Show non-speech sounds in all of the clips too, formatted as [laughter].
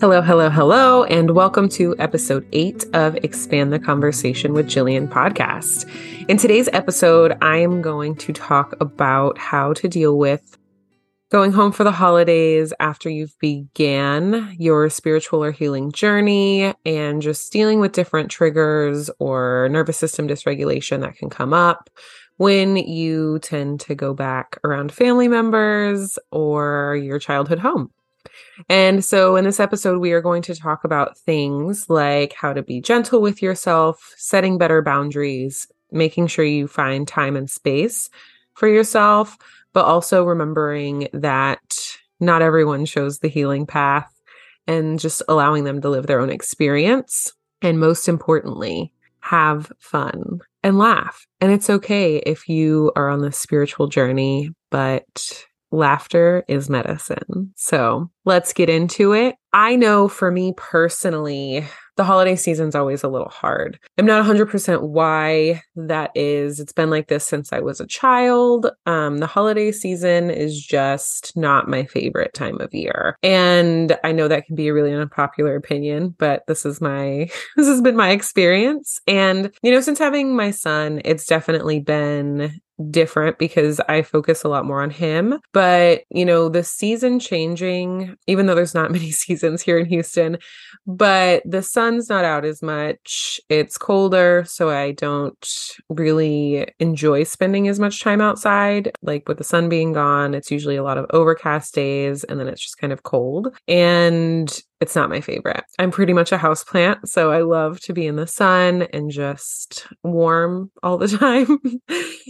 Hello, hello, hello, and welcome to episode eight of Expand the Conversation with Jillian podcast. In today's episode, I am going to talk about how to deal with going home for the holidays after you've began your spiritual or healing journey and just dealing with different triggers or nervous system dysregulation that can come up when you tend to go back around family members or your childhood home. And so, in this episode, we are going to talk about things like how to be gentle with yourself, setting better boundaries, making sure you find time and space for yourself, but also remembering that not everyone shows the healing path and just allowing them to live their own experience. And most importantly, have fun and laugh. And it's okay if you are on this spiritual journey, but laughter is medicine. So let's get into it. I know for me personally, the holiday season's always a little hard. I'm not 100% why that is. It's been like this since I was a child. Um, the holiday season is just not my favorite time of year. And I know that can be a really unpopular opinion, but this is my, [laughs] this has been my experience. And, you know, since having my son, it's definitely been different because I focus a lot more on him. But, you know, the season changing, even though there's not [laughs] many seasons here in Houston, but the sun's not out as much. It's colder, so I don't really enjoy spending as much time outside. Like with the sun being gone, it's usually a lot of overcast days and then it's just kind of cold. And it's not my favorite. I'm pretty much a house plant, so I love to be in the sun and just warm all the [laughs] time.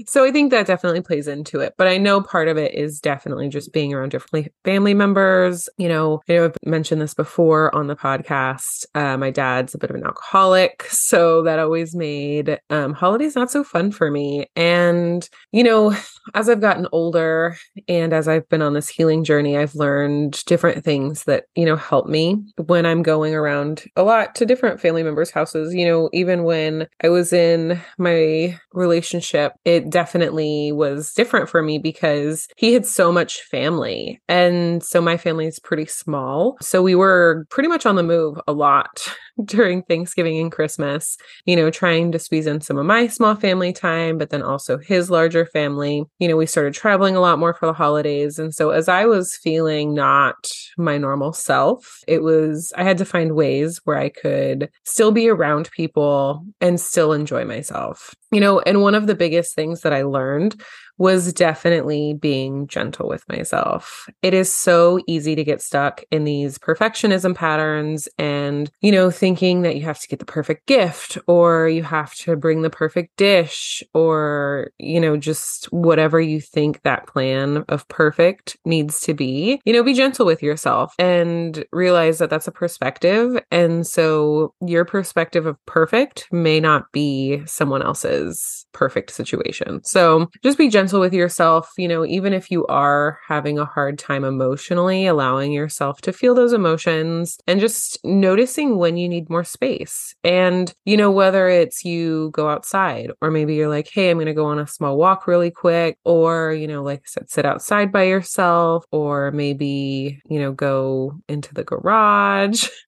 so I think that definitely plays into it. But I know part of it is definitely just being around different family members. You know, I know I've mentioned this before on the podcast. Uh, my dad's a bit of an alcoholic, [laughs] so that always made um, holidays not so fun for me. And you know, as I've gotten older and as I've been on this healing journey, I've learned different things that you know help me when I'm going around a lot to different family members' houses. You know, even when I was in my relationship, it definitely was different for me because he had so much family. And so my family is pretty small. So we were pretty much on the move a lot [laughs] during Thanksgiving and Christmas, you know, trying to squeeze in some of my small family time, but then also his larger family. You know, we started traveling a lot more for the holidays. And so as I was feeling not my normal self, it was, I had to find ways where I could still be around people and still enjoy myself. You know, and one of the biggest things that I learned was definitely being gentle with myself. It is so easy to get stuck in these perfectionism patterns and, you know, thinking that you have to get the perfect gift or you have to bring the perfect dish or, you know, just whatever you think that plan of perfect needs to be. You know, be gentle with yourself and realize that that's a perspective. And so your perspective of perfect may not be someone else's perfect situation. So just be gentle with yourself, you know, even if you are having a hard time emotionally, allowing yourself to feel those emotions and just noticing when you need more space. And, you know, whether it's you go outside or maybe you're like, hey, I'm going to go on a small walk really quick, or, you know, like I said, sit outside by yourself, or maybe, you know, go into the garage. [laughs]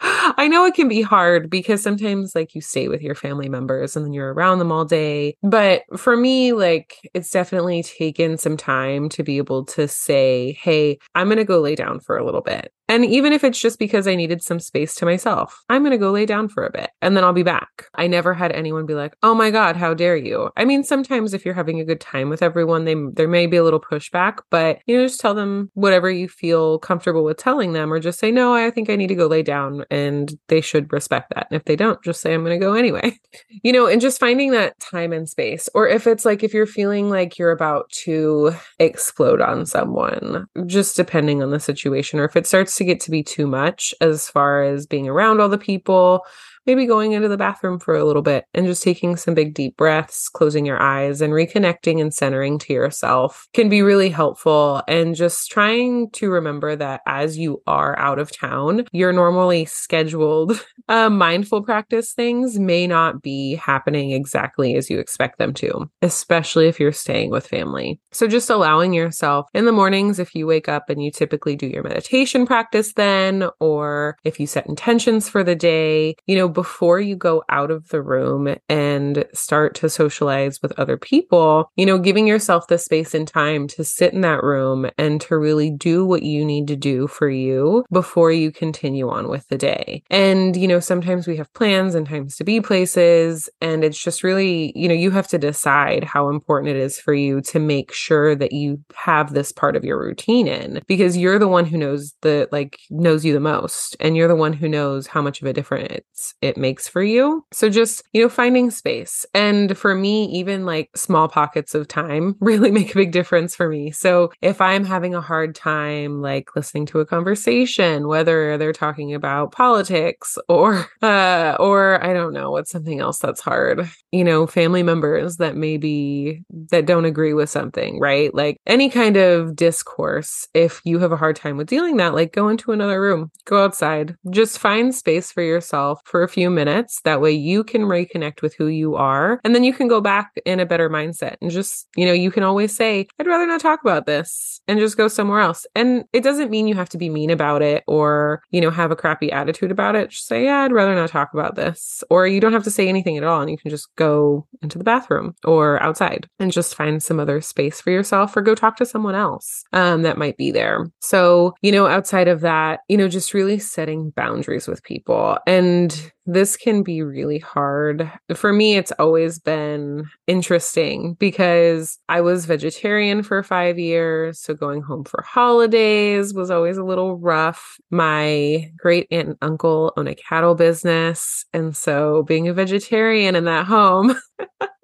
I know it can be hard because sometimes like you stay with your family members and then you're around them all day. But for me, like it's definitely taken some time to be able to say, Hey, I'm going to go lay down for a little bit. And even if it's just because I needed some space to myself, I'm going to go lay down for a bit and then I'll be back. I never had anyone be like, "Oh my god, how dare you?" I mean, sometimes if you're having a good time with everyone, they there may be a little pushback, but you know, just tell them whatever you feel comfortable with telling them or just say, "No, I think I need to go lay down." And they should respect that. And if they don't, just say, "I'm going to go anyway." [laughs] you know, and just finding that time and space. Or if it's like if you're feeling like you're about to explode on someone, just depending on the situation or if it starts to get to be too much as far as being around all the people maybe going into the bathroom for a little bit and just taking some big deep breaths, closing your eyes and reconnecting and centering to yourself can be really helpful. And just trying to remember that as you are out of town, your normally scheduled [laughs] uh, mindful practice things may not be happening exactly as you expect them to, especially if you're staying with family. So just allowing yourself in the mornings, if you wake up and you typically do your meditation practice then, or if you set intentions for the day, you know, before you go out of the room and start to socialize with other people, you know, giving yourself the space and time to sit in that room and to really do what you need to do for you before you continue on with the day. And, you know, sometimes we have plans and times to be places, and it's just really, you know, you have to decide how important it is for you to make sure that you have this part of your routine in because you're the one who knows the, like, knows you the most, and you're the one who knows how much of a difference it makes for you. So just, you know, finding space. And for me, even like small pockets of time [laughs] really make a big difference for me. So if I'm having a hard time, like listening to a conversation, whether they're talking about politics [laughs] or, uh, or I don't know, what's something else that's hard, you know, family members that maybe that don't agree with something, right? Like any kind of discourse, if you have a hard time with dealing that, like go into another room, go outside, just find space for yourself for a few minutes. That way you can reconnect with who you are. And then you can go back in a better mindset and just, you know, you can always say, I'd rather not talk about this and just go somewhere else. And it doesn't mean you have to be mean about it or, you know, have a crappy attitude about it. Just say, yeah, I'd rather not talk about this. Or you don't have to say anything at all. And you can just go into the bathroom or outside and just find some other space for yourself or go talk to someone else um, that might be there. So, you know, outside of that, you know, just really setting boundaries with people. And this can be really hard. For me, it's always been interesting because I was vegetarian for five years. So going home for holidays was always a little rough. My great aunt and uncle own a cattle business. And so being a vegetarian in that home, [laughs]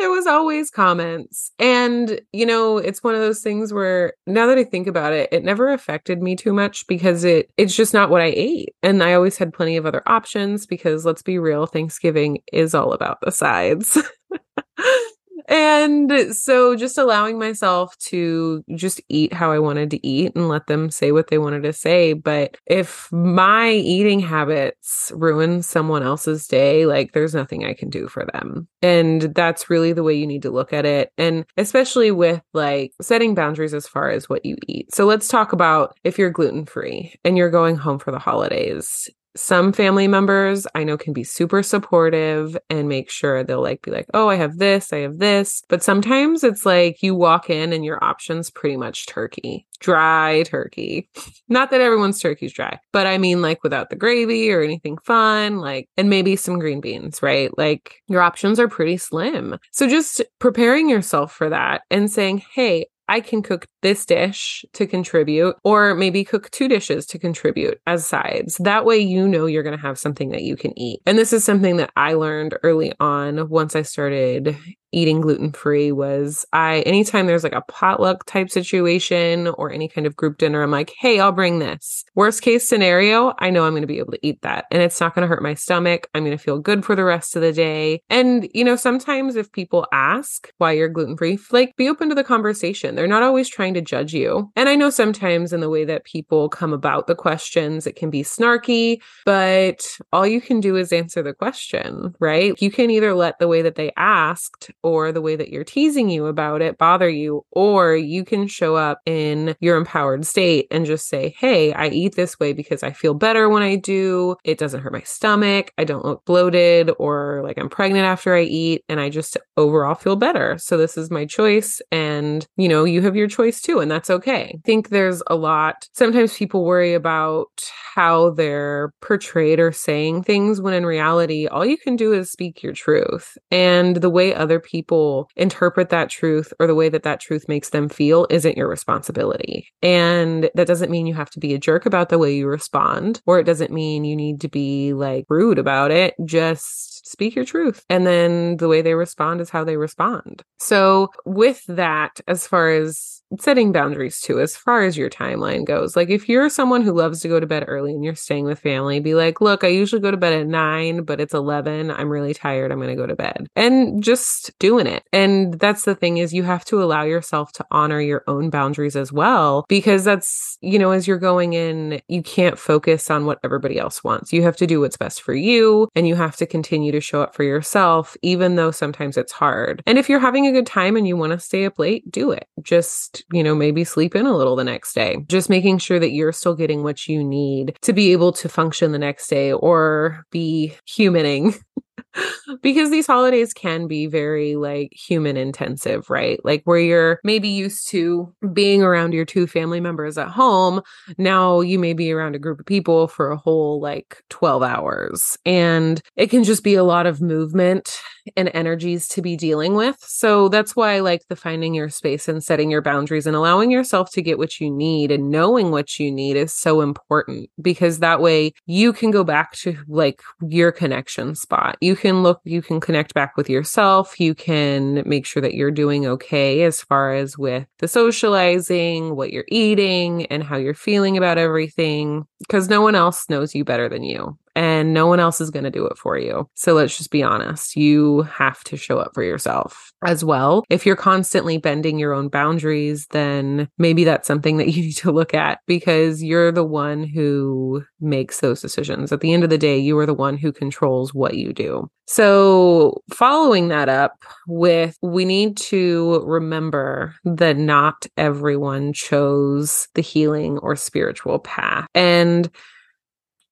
there was always comments. And, you know, it's one of those things where now that I think about it, it never affected me too much because it it's just not what I ate. And I always had plenty of other options because let's be real, Thanksgiving is all about the sides. [laughs] And so just allowing myself to just eat how I wanted to eat and let them say what they wanted to say. But if my eating habits ruin someone else's day, like there's nothing I can do for them. And that's really the way you need to look at it. And especially with like setting boundaries as far as what you eat. So let's talk about if you're gluten free and you're going home for the holidays some family members I know can be super supportive and make sure they'll like be like, oh, I have this, I have this. But sometimes it's like you walk in and your option's pretty much turkey, dry turkey. Not that everyone's turkey's dry, but I mean like without the gravy or anything fun, like, and maybe some green beans, right? Like your options are pretty slim. So just preparing yourself for that and saying, hey, I can cook this dish to contribute, or maybe cook two dishes to contribute as sides. That way, you know you're going to have something that you can eat. And this is something that I learned early on once I started eating gluten free was I anytime there's like a potluck type situation or any kind of group dinner, I'm like, hey, I'll bring this. Worst case scenario, I know I'm going to be able to eat that and it's not going to hurt my stomach. I'm going to feel good for the rest of the day. And, you know, sometimes if people ask why you're gluten free, like be open to the conversation. They're not always trying to judge you. And I know sometimes in the way that people come about the questions, it can be snarky, but all you can do is answer the question, right? You can either let the way that they asked or the way that you're teasing you about it bother you, or you can show up in your empowered state and just say, Hey, I eat this way because I feel better when I do. It doesn't hurt my stomach. I don't look bloated or like I'm pregnant after I eat. And I just overall feel better. So this is my choice. And, you know, you have your choice too. And that's okay. I think there's a lot. Sometimes people worry about how they're portrayed or saying things when in reality, all you can do is speak your truth. And the way other people interpret that truth or the way that that truth makes them feel isn't your responsibility. And that doesn't mean you have to be a jerk about the way you respond, or it doesn't mean you need to be like rude about it. Just speak your truth. And then the way they respond is how they respond. So, with that, as far as setting boundaries too as far as your timeline goes. Like if you're someone who loves to go to bed early and you're staying with family, be like, "Look, I usually go to bed at 9, but it's 11. I'm really tired. I'm going to go to bed." And just doing it. And that's the thing is you have to allow yourself to honor your own boundaries as well because that's, you know, as you're going in, you can't focus on what everybody else wants. You have to do what's best for you and you have to continue to show up for yourself even though sometimes it's hard. And if you're having a good time and you want to stay up late, do it. Just, you know, maybe sleep in a little the next day. Just making sure that you're still getting what you need to be able to function the next day or be humaning [laughs] because these holidays can be very like human intensive, right? Like where you're maybe used to being around your two family members at home, now you may be around a group of people for a whole like 12 hours. And it can just be a lot of movement and energies to be dealing with. So that's why I like the finding your space and setting your boundaries and allowing yourself to get what you need and knowing what you need is so important because that way you can go back to like your connection spot. You can look, you can connect back with yourself. You can make sure that you're doing okay as far as with the socializing, what you're eating, and how you're feeling about everything because no one else knows you better than you and no one else is going to do it for you. So let's just be honest. You have to show up for yourself as well. If you're constantly bending your own boundaries, then maybe that's something that [laughs] you need to look at because you're the one who makes those decisions. At the end of the day, you are the one who controls what you do. So, following that up with, we need to remember that not everyone chose the healing or spiritual path. And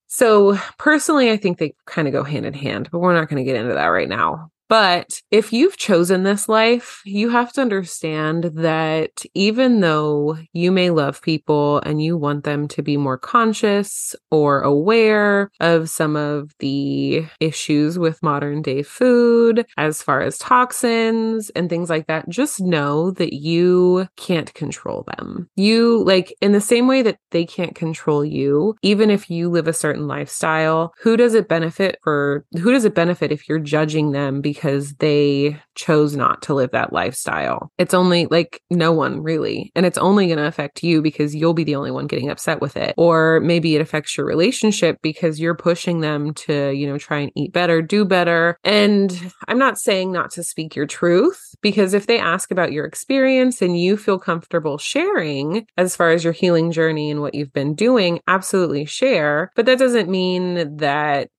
so personally, I think they kind of go hand in hand, but we're not going to get into that right now. But if you've chosen this life, you have to understand that even though you may love people and you want them to be more conscious or aware of some of the issues with modern day food, as far as toxins and things like that, just know that you can't control them. You, like, in the same way that they can't control you, even if you live a certain lifestyle, who does it benefit for? Who does it benefit if you're judging them because because they chose not to live that lifestyle. It's only like no one really. And it's only going to affect you because you'll be the only one getting upset with it. Or maybe it affects your relationship because you're pushing them to, you know, try and eat better, do better. And I'm not saying not to speak your truth because if they ask about your experience and you feel comfortable sharing as far as your healing journey and what you've been doing, absolutely share. But that doesn't mean that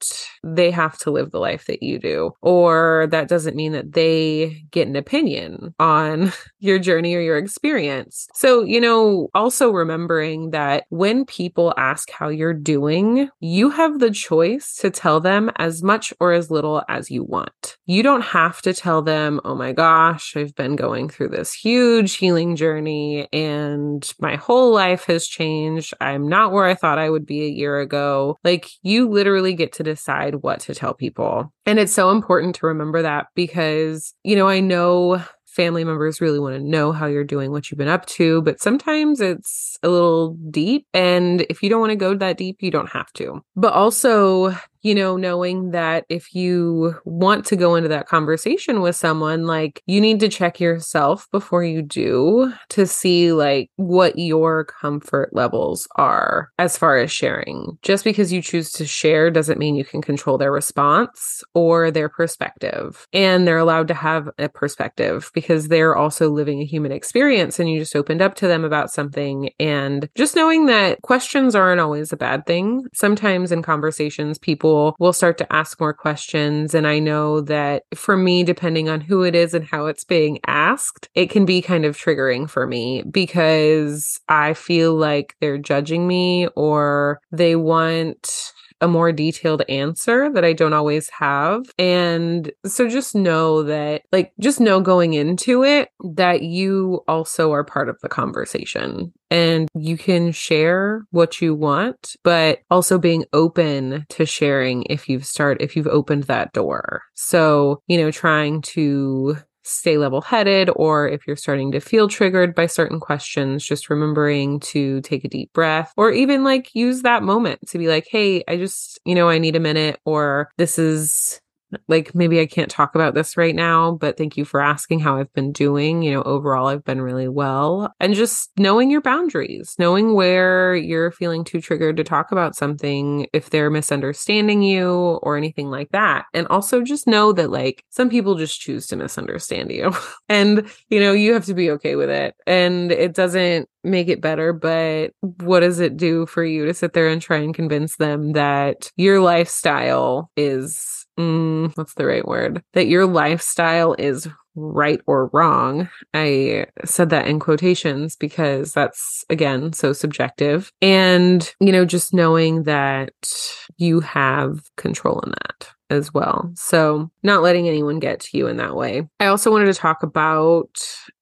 they have to live the life that you do or that doesn't mean that they get an opinion on [laughs] your journey or your experience. So, you know, also remembering that when people ask how you're doing, you have the choice to tell them as much or as little as you want. You don't have to tell them, oh my gosh, I've been going through this huge healing journey and my whole life has changed. I'm not where I thought I would be a year ago. Like, you literally get to decide what to tell people. And it's so important to remember that because, you know, I know family members really want to know how you're doing, what you've been up to, but sometimes it's a little deep. And if you don't want to go that deep, you don't have to. But also, you know, knowing that if you want to go into that conversation with someone, like you need to check yourself before you do to see like what your comfort levels are as far as sharing. Just because you choose to share doesn't mean you can control their response or their perspective. And they're allowed to have a perspective because they're also living a human experience and you just opened up to them about something. And just knowing that questions aren't always a bad thing. Sometimes in conversations, people people will start to ask more questions. And I know that for me, depending on who it is and how it's being asked, it can be kind of triggering for me because I feel like they're judging me or they want a more detailed answer that I don't always have. And so just know that, like, just know going into it that you also are part of the conversation and you can share what you want, but also being open to sharing if you've start if you've opened that door. So, you know, trying to stay level headed or if you're starting to feel triggered by certain questions, just remembering to take a deep breath or even like use that moment to be like, hey, I just, you know, I need a minute or this is like maybe I can't talk about this right now, but thank you for asking how I've been doing. You know, overall, I've been really well. And just knowing your boundaries, knowing where you're feeling too triggered to talk about something, if they're misunderstanding you or anything like that. And also just know that, like, some people just choose to misunderstand you. [laughs] and, you know, you have to be okay with it. And it doesn't make it better, but what does it do for you to sit there and try and convince them that your lifestyle is, mm, what's the right word? That your lifestyle is right or wrong. I said that in quotations because that's again so subjective. And, you know, just knowing that you have control in that as well. So, not letting anyone get to you in that way. I also wanted to talk about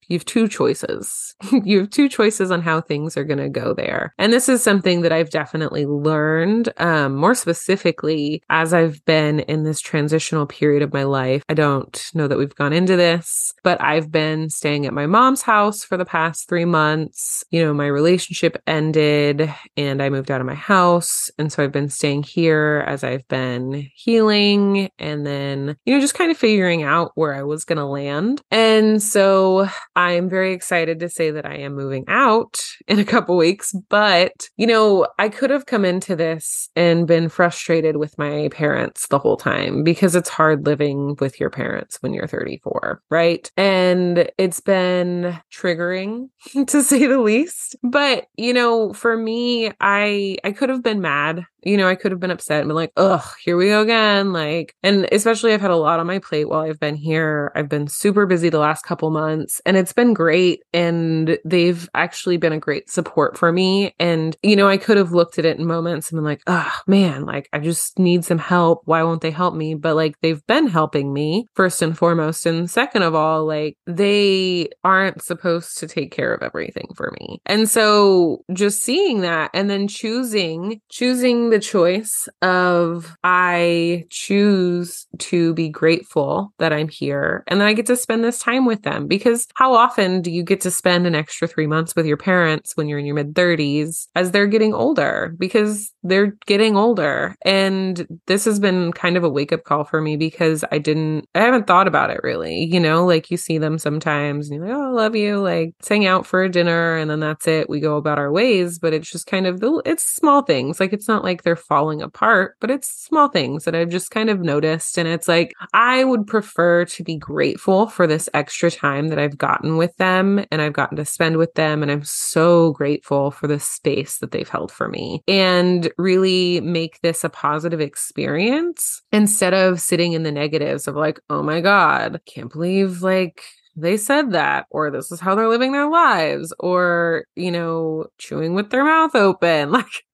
you have two choices. [laughs] you have two choices on how things are going to go there. And this is something that I've definitely learned um, more specifically as I've been in this transitional period of my life. I don't know that we've gone into this, but I've been staying at my mom's house for the past three months. You know, my relationship ended and I moved out of my house. And so I've been staying here as I've been healing and then, you know, just kind of figuring out where I was going to land. And so I'm very excited to say that I am moving out in a couple weeks, but you know, I could have come into this and been frustrated with my parents the whole time because it's hard living with your parents when you're 34, right? And it's been triggering [laughs] to say the least. But, you know, for me, I I could have been mad you know, I could have been upset and been like, ugh, here we go again. Like, and especially I've had a lot on my plate while I've been here. I've been super busy the last couple months and it's been great. And they've actually been a great support for me. And, you know, I could have looked at it in moments and been like, oh man, like I just need some help. Why won't they help me? But like they've been helping me first and foremost. And second of all, like they aren't supposed to take care of everything for me. And so just seeing that and then choosing, choosing the choice of I choose to be grateful that I'm here and then I get to spend this time with them because how often do you get to spend an extra three months with your parents when you're in your mid 30s as they're getting older because they're getting older. And this has been kind of a wake up call for me because I didn't, I haven't thought about it really. You know, like you see them sometimes and you're like, oh, I love you. Like, hang out for a dinner and then that's it. We go about our ways. But it's just kind of, the, it's small things. Like, it's not like they're falling apart, but it's small things that I've just kind of noticed. And it's like, I would prefer to be grateful for this extra time that I've gotten with them and I've gotten to spend with them. And I'm so grateful for the space that they've held for me. And really make this a positive experience instead of sitting in the negatives of like, oh my God, can't believe like they said that, or this is how they're living their lives, or, you know, chewing with their mouth open. [laughs] Like,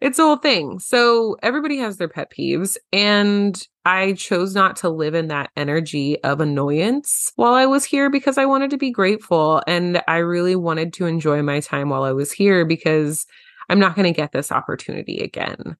it's a whole thing. So, everybody has their pet peeves. And I chose not to live in that energy of annoyance while I was here because I wanted to be grateful. And I really wanted to enjoy my time while I was here because I'm not going to get this opportunity again.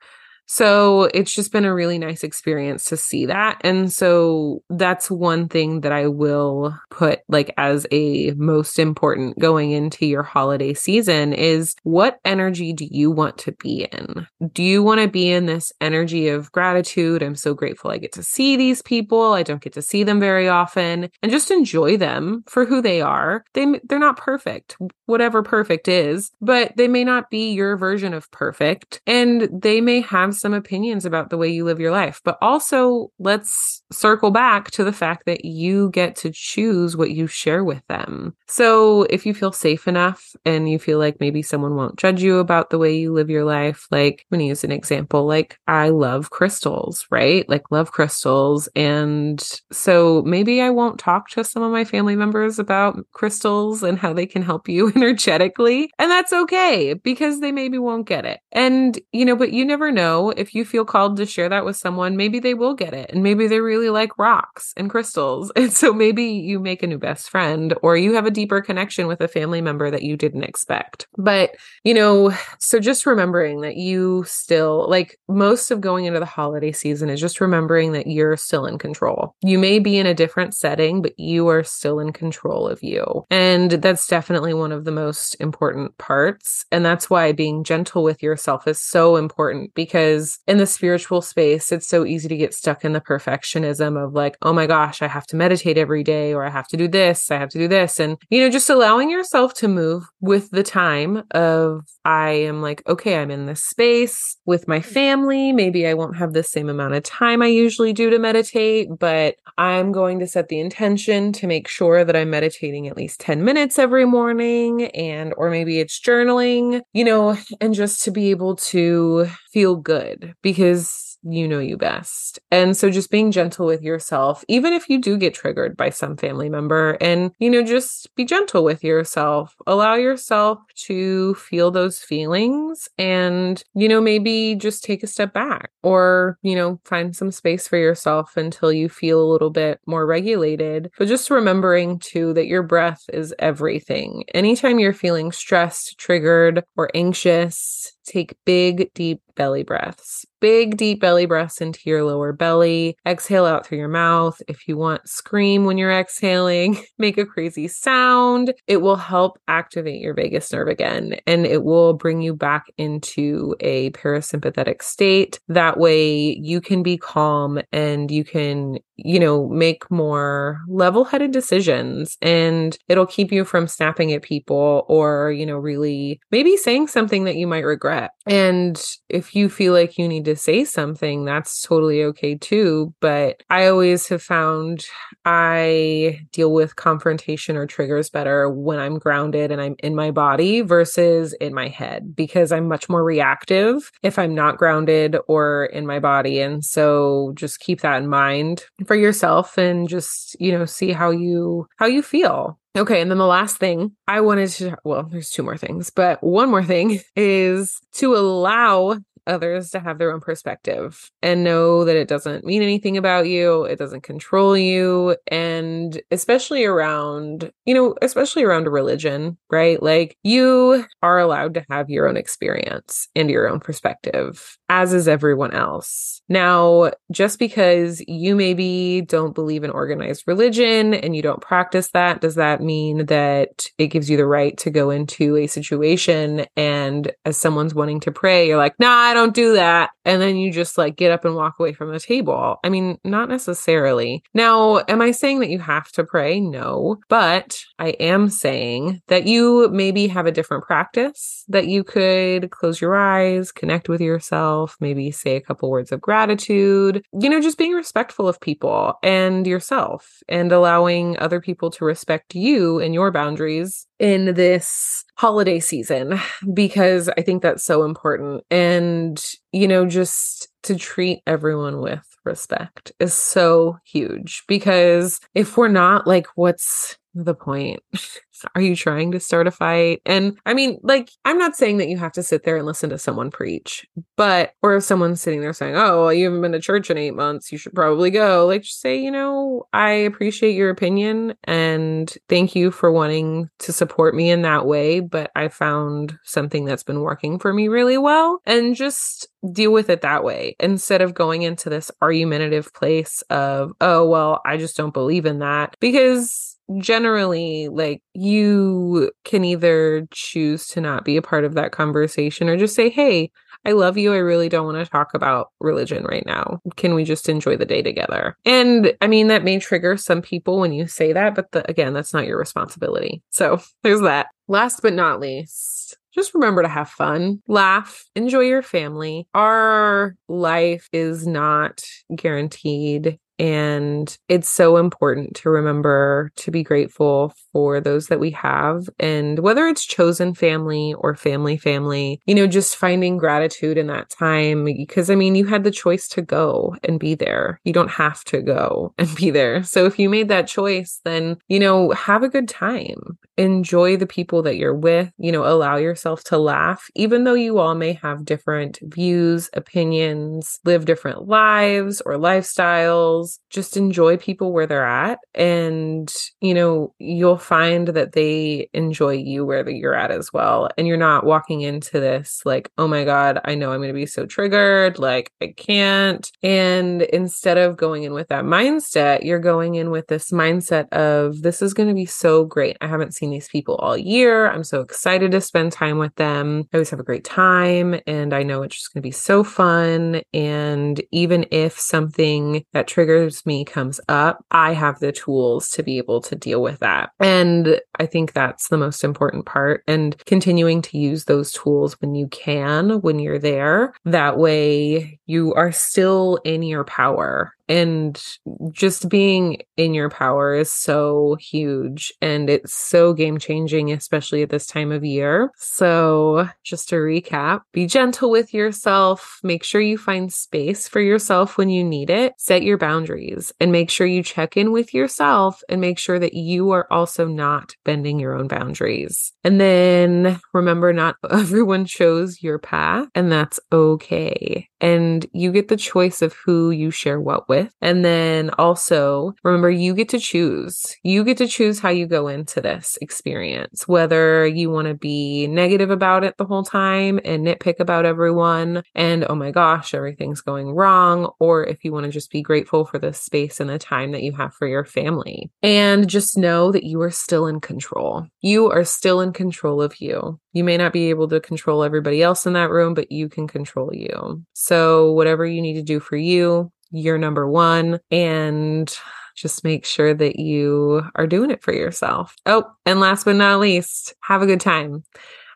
So it's just been a really nice experience to see that. And so that's one thing that I will put like as a most important going into your holiday season is what energy do you want to be in? Do you want to be in this energy of gratitude? I'm so grateful I get to see these people. I don't get to see them very often and just enjoy them for who they are. They they're not perfect, whatever perfect is, but they may not be your version of perfect and they may have some opinions about the way you live your life. But also, let's circle back to the fact that you get to choose what you share with them. So, if you feel safe enough and you feel like maybe someone won't judge you about the way you live your life, like I'm going to use an example, like I love crystals, right? Like, love crystals. And so maybe I won't talk to some of my family members about crystals and how they can help you [laughs] energetically. And that's okay because they maybe won't get it. And, you know, but you never know if you feel called to share that with someone, maybe they will get it. And maybe they really like rocks and crystals. [laughs] And so maybe you make a new best friend or you have a deeper connection with a family member that you didn't expect. But, you know, so just remembering that you still, like most of going into the holiday season is just remembering that you're still in control. You may be in a different setting, but you are still in control of you. And that's definitely one of the most important parts. And that's why being gentle with yourself is so important because because in the spiritual space, it's so easy to get stuck in the perfectionism of like, oh my gosh, I have to meditate every day, or I have to do this, I have to do this. And, you know, just allowing yourself to move with the time of, I am like, okay, I'm in this space with my mm. family. Maybe I won't have the same amount of time I usually do to meditate, but I'm going to set the intention to make sure that I'm meditating at least 10 minutes every morning and or maybe it's journaling, you know, and just to be able to feel good because you know you best. And so just being gentle with yourself, even if you do get triggered by some family member, and, you know, just be gentle with yourself. Allow yourself to feel those feelings and, you know, maybe just take a step back or, you know, find some space for yourself until you feel a little bit more regulated. But just remembering too that your breath is everything. Anytime you're feeling stressed, triggered, or anxious, take big, deep belly breaths. Big, deep belly breaths into your lower belly. Exhale out through your mouth. If you want, scream when you're exhaling. [laughs] Make a crazy sound. It will help activate your vagus nerve again and it will bring you back into a parasympathetic state. That way you can be calm and you can you know, make more level headed decisions and it'll keep you from snapping at people or, you know, really maybe saying something that you might regret. And if you feel like you need to say something, that's totally okay too. But I always have found I deal with confrontation or triggers better when I'm grounded and I'm in my body versus in my head because I'm much more reactive if I'm not grounded or in my body. And so just keep that in mind for yourself and just, you know, see how you how you feel. Okay, and then the last thing I wanted to well, there's two more things, but one more thing [laughs] is to allow others to have their own perspective and know that it doesn't mean anything about you, it doesn't control you, and especially around, you know, especially around religion, right? Like you are allowed to have your own experience and your own perspective, as is everyone else. Now, just because you maybe don't believe in organized religion and you don't practice that, does that mean that it gives you the right to go into a situation and as someone's wanting to pray, you're like, nah, don't do that. And then you just like get up and walk away from the table. I mean, not necessarily. Now, am I saying that you have to pray? No. But I am saying that you maybe have a different practice that you could close your eyes, connect with yourself, maybe say a couple words of gratitude, you know, just being respectful of people and yourself and allowing other people to respect you and your boundaries in this holiday season because I think that's so important. And, you know, just to treat everyone with respect is so huge because if we're not like, what's the point? [laughs] Are you trying to start a fight? And I mean, like, I'm not saying that you have to sit there and listen to someone preach, but, or if someone's sitting there saying, oh, well, you haven't been to church in eight months, you should probably go. Like, just say, you know, I appreciate your opinion and thank you for wanting to support me in that way, but I found something that's been working for me really well. And just deal with it that way instead of going into this argumentative place of, oh, well, I just don't believe in that. Because generally like you can either choose to not be a part of that conversation or just say hey i love you i really don't want to talk about religion right now. Can we just enjoy the day together? And i mean that may trigger some people when you say that but the, again that's not your responsibility. So [laughs] there's that. Last but not least just remember to have fun, laugh, enjoy your family. Our life is not guaranteed and it's so important to remember to be grateful for those that we have. And whether it's chosen family or family, family, you know, just finding gratitude in that time. Because I mean, you had the choice to go and be there. You don't have to go and be there. So if you made that choice, then, you know, have a good time. Enjoy the people that you're with, you know, allow yourself to laugh, even though you all may have different views, opinions, live different lives or lifestyles just enjoy people where they're at. And you know you'll find that they enjoy you where you're at as well. And you're not walking into this like oh my god i know i'm going to be so triggered like i can't. And instead of going in with that mindset you're going in with this mindset of this is going to be so great. I haven't seen seen these people all year. I'm so excited to spend time with them. I always have a great time and I know it's just going to be so fun. And even if something that triggers me comes up, I have the tools to be able to deal with that. And I think that's the most important part. And continuing to use those tools when you can, when you're there. That way you are still in your power and just being in your power is so huge and it's so game changing, especially at this time of year. So, just to recap, be gentle with yourself. Make sure you find space for yourself when you need it. Set your boundaries and make sure you check in with yourself and make sure that you are also not bending your own boundaries. And then remember, not [laughs] everyone chose your path, and that's okay. And you get the choice of who you share what with with. And then also remember, you get to choose. You get to choose how you go into this experience, whether you want to be negative about it the whole time and nitpick about everyone and, oh my gosh, everything's going wrong, or if you want to just be grateful for the space and the time that you have for your family. And just know that you are still in control. You are still in control of you. You may not be able to control everybody else in that room, but you can control you. So, whatever you need to do for you, you're number one and just make sure that you are doing it for yourself. Oh, and last but not least, have a good time.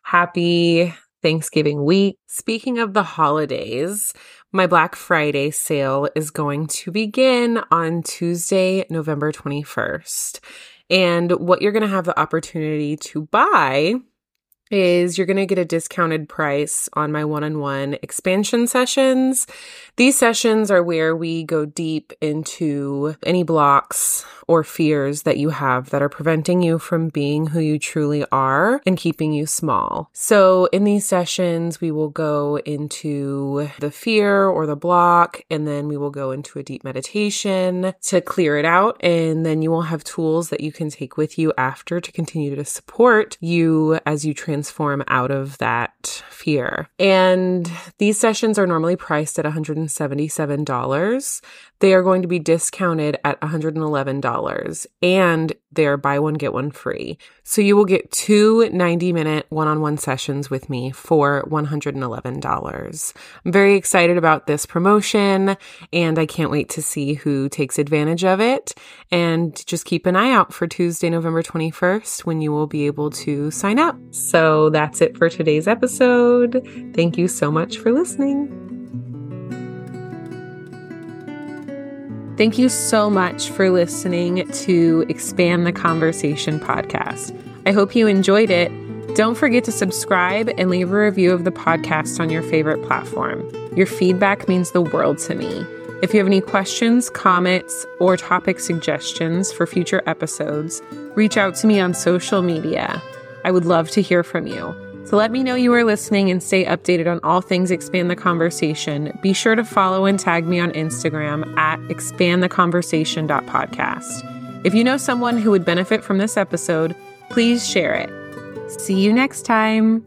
Happy Thanksgiving week. Speaking of the holidays, my Black Friday sale is going to begin on Tuesday, November 21st. And what you're going to have the opportunity to buy is you're going to get a discounted price on my one on one expansion sessions. These sessions are where we go deep into any blocks or fears that you have that are preventing you from being who you truly are and keeping you small. So, in these sessions, we will go into the fear or the block, and then we will go into a deep meditation to clear it out. And then you will have tools that you can take with you after to continue to support you as you transform out of that fear. And these sessions are normally priced at $177. They are going to be discounted at $111 and they're buy one, get one free. So you will get two 90 minute one on one sessions with me for $111. I'm very excited about this promotion and I can't wait to see who takes advantage of it. And just keep an eye out for Tuesday, November 21st when you will be able to sign up. So that's it for today's episode. Thank you so much for listening. Thank you so much for listening to Expand the Conversation podcast. I hope you enjoyed it. Don't forget to subscribe and leave a review of the podcast on your favorite platform. Your feedback means the world to me. If you have any questions, comments, or topic suggestions for future episodes, reach out to me on social media. I would love to hear from you. So let me know you are listening and stay updated on all things Expand the Conversation. Be sure to follow and tag me on Instagram at expandtheconversation.podcast. If you know someone who would benefit from this episode, please share it. See you next time.